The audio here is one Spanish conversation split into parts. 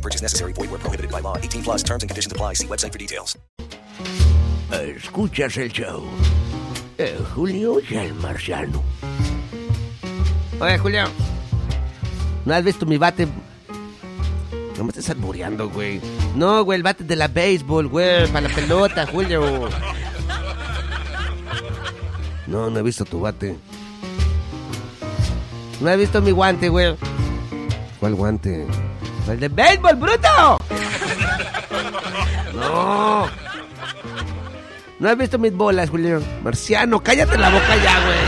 No purchase necessary. Void where prohibited by law. 18 plus terms and conditions apply. See website for details. Escuchas el show. Eh, Julio y el marciano. Oye, Julio. ¿No has visto mi bate? No me estés albureando, güey. No, güey, el bate de la béisbol, güey, para la pelota, Julio. No, no he visto tu bate. No he visto mi guante, güey. ¿Cuál guante? El de béisbol, bruto. No. No has visto mis bolas, Julio. Marciano, cállate la boca ya, güey.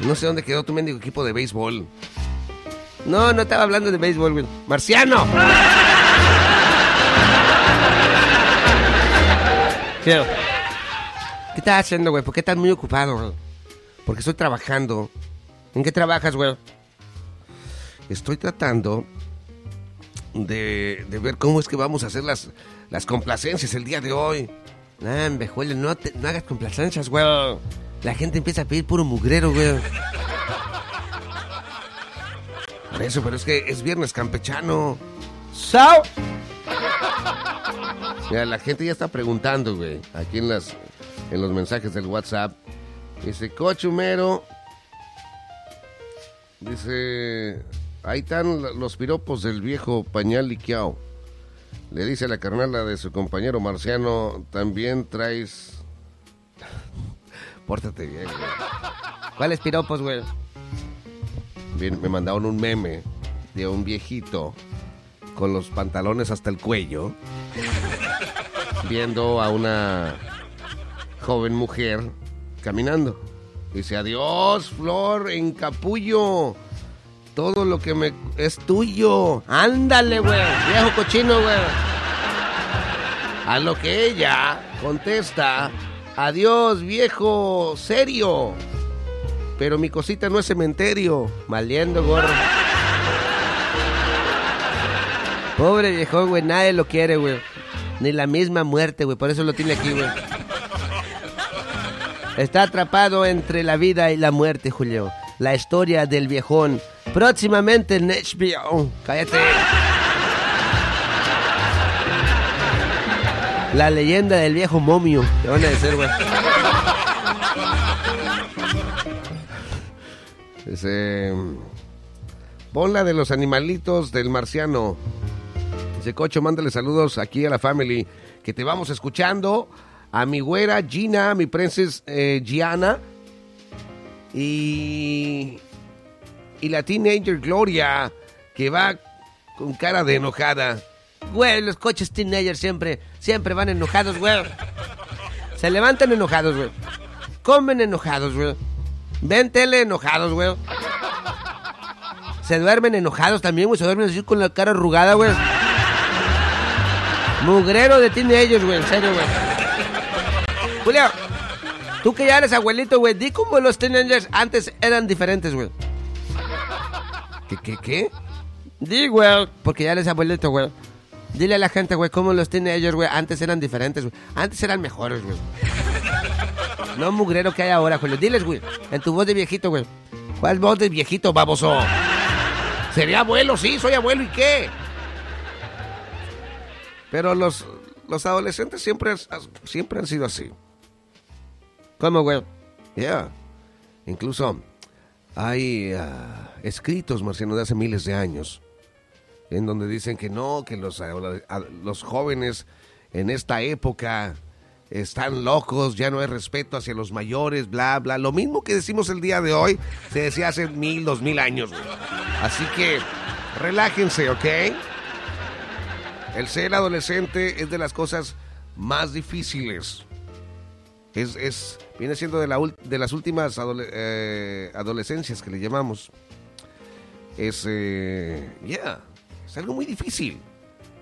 No sé dónde quedó tu mendigo equipo de béisbol. No, no estaba hablando de béisbol, güey. ¡Marciano! ¿Qué estás haciendo, güey? ¿Por qué estás muy ocupado, güey? Porque estoy trabajando. ¿En qué trabajas, güey? Estoy tratando de, de ver cómo es que vamos a hacer las, las complacencias el día de hoy. Nah, Julio, no, te- no hagas complacencias, güey. La gente empieza a pedir puro mugrero, güey. Por eso, pero es que es viernes campechano. ¡Sao! Mira, la gente ya está preguntando, güey. Aquí en las en los mensajes del WhatsApp. Dice, cochumero. Dice, ahí están los piropos del viejo pañal liqueado. Le dice a la carnala de su compañero marciano, también traes... Pórtate bien, güey. ¿Cuáles piropos, güey? Bien, me mandaron un meme de un viejito con los pantalones hasta el cuello, viendo a una joven mujer caminando. Dice, adiós, Flor, en capullo. Todo lo que me es tuyo. Ándale, güey. Viejo cochino, güey. A lo que ella contesta, adiós, viejo serio. Pero mi cosita no es cementerio. Maliendo, gorro. Pobre viejo, güey. Nadie lo quiere, güey. Ni la misma muerte, güey. Por eso lo tiene aquí, güey. Está atrapado entre la vida y la muerte, Julio. La historia del viejón. Próximamente en HBO. Cállate. La leyenda del viejo momio. Te van a decir, güey. Dice. Pon la de los animalitos del marciano. Dice Cocho, mándale saludos aquí a la family. Que te vamos escuchando. A mi güera Gina, a mi princesa eh, Gianna. Y. Y la teenager Gloria. Que va con cara de enojada. Güey, los coches teenagers siempre, siempre van enojados, güey. Se levantan enojados, güey. Comen enojados, güey. Ven tele enojados, güey. Se duermen enojados también, güey. Se duermen así con la cara arrugada, güey. Mugrero de teenagers, güey. En serio, güey. Julio, tú que ya eres abuelito, güey. Di cómo los teenagers antes eran diferentes, güey. ¿Qué, qué, qué? Di, güey. Porque ya eres abuelito, güey. Dile a la gente, güey, cómo los teenagers, güey, antes eran diferentes, güey. Antes eran mejores, güey. No mugrero que hay ahora, Julio. Diles, güey, en tu voz de viejito, güey. ¿Cuál voz de viejito, baboso? Sería abuelo, sí, soy abuelo, ¿y qué? Pero los, los adolescentes siempre, siempre han sido así. ¿Cómo, güey? Ya. Incluso hay ah, escritos, Marciano, de hace miles de años, en donde dicen que no, que los, a- los jóvenes en esta época están locos, ya no hay respeto hacia los mayores, bla, bla. Lo mismo que decimos el día de hoy, se decía hace mil, dos mil años. Así que relájense, ¿ok? El ser adolescente es de las cosas más difíciles. Es, es, viene siendo de, la, de las últimas adole- eh, adolescencias que le llamamos. Es, eh, yeah, es algo muy difícil.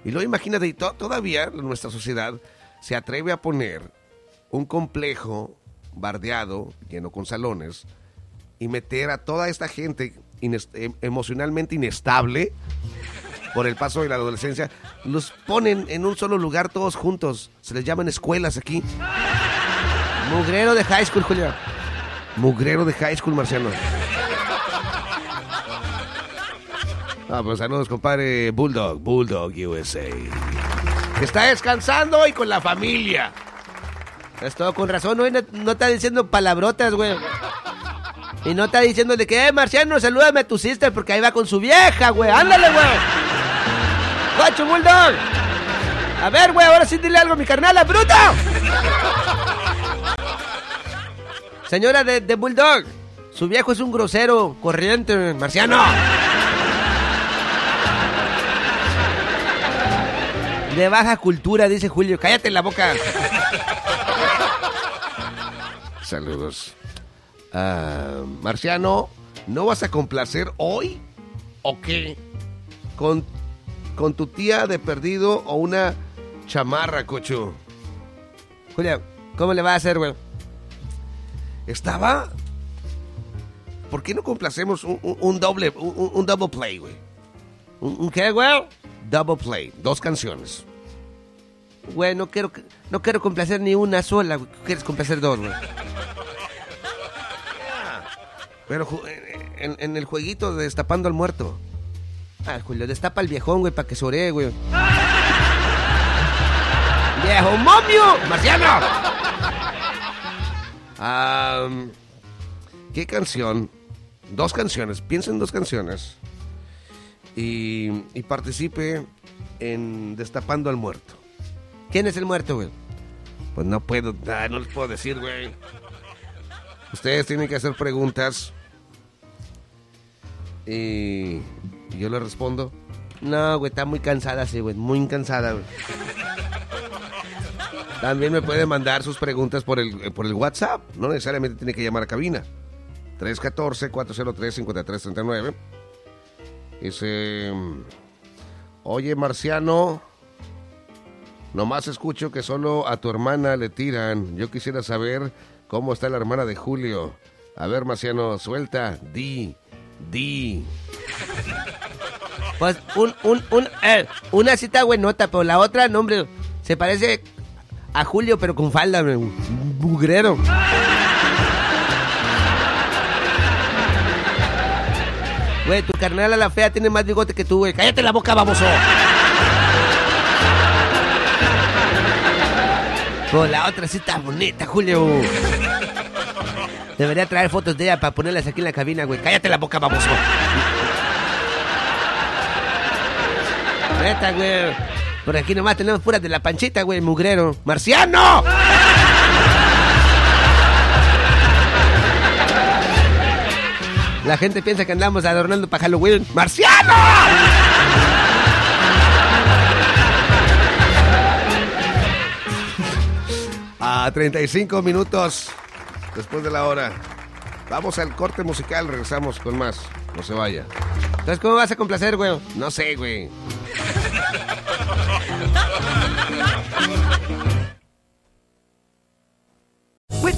Y luego imagínate, to- todavía nuestra sociedad se atreve a poner un complejo bardeado, lleno con salones, y meter a toda esta gente ines- em- emocionalmente inestable por el paso de la adolescencia, los ponen en un solo lugar todos juntos. Se les llaman escuelas aquí. Mugrero de high school, Julio. Mugrero de high school, Marciano. Ah, pues saludos, compadre Bulldog, Bulldog USA. Que está descansando y con la familia. Es todo con razón, hoy no, no está diciendo palabrotas, güey. Y no está diciéndole que, eh, Marciano, salúdame a tu sister porque ahí va con su vieja, güey. Ándale, güey. ¡Cocho, Bulldog! A ver, güey, ahora sí dile algo a mi carnala, bruto. Señora de, de Bulldog, su viejo es un grosero, corriente, marciano. De baja cultura, dice Julio. Cállate la boca. Saludos. Ah, Marciano, ¿no vas a complacer hoy? ¿O qué? Con, con tu tía de perdido o una chamarra, cocho. Julio, ¿cómo le va a hacer, güey? Estaba. ¿Por qué no complacemos un, un- un doble, un, un double play, güey? ¿Un, qué, güey? Double play, dos canciones. Güey, no quiero, no quiero complacer ni una sola, güey. ¿Quieres complacer dos, güey? Pero en el jueguito de destapando al muerto. Ah, Julio, destapa al viejón, güey, para que soree, güey. ¡Viejo momio! ¡Marciano! Ah, ¿Qué canción? Dos canciones. Piensa en dos canciones. Y, y participe en Destapando al Muerto. ¿Quién es el muerto, güey? Pues no puedo, no les puedo decir, güey. Ustedes tienen que hacer preguntas. Y yo les respondo. No, güey, está muy cansada, sí, güey. Muy cansada, güey. También me pueden mandar sus preguntas por el, eh, por el WhatsApp. No necesariamente tiene que llamar a cabina. 314-403-5339. Dice... Oye, Marciano... Nomás escucho que solo a tu hermana le tiran. Yo quisiera saber cómo está la hermana de Julio. A ver, Marciano, suelta. Di. Di. Pues un, un, un, eh, una cita buenota, pero la otra, no, hombre, se parece a Julio, pero con falda, un bugrero. Güey, tu carnal a la fea tiene más bigote que tú, güey. Cállate la boca, baboso. Pues la otra sí está bonita, Julio. Debería traer fotos de ella para ponerlas aquí en la cabina, güey. Cállate la boca, baboso. Neta, güey. Por aquí nomás tenemos puras de la panchita, güey, mugrero. ¡Marciano! La gente piensa que andamos adornando para Halloween. ¡Marciano! A 35 minutos después de la hora. Vamos al corte musical, regresamos con más. No se vaya. Entonces, ¿cómo vas a complacer, güey? No sé, güey.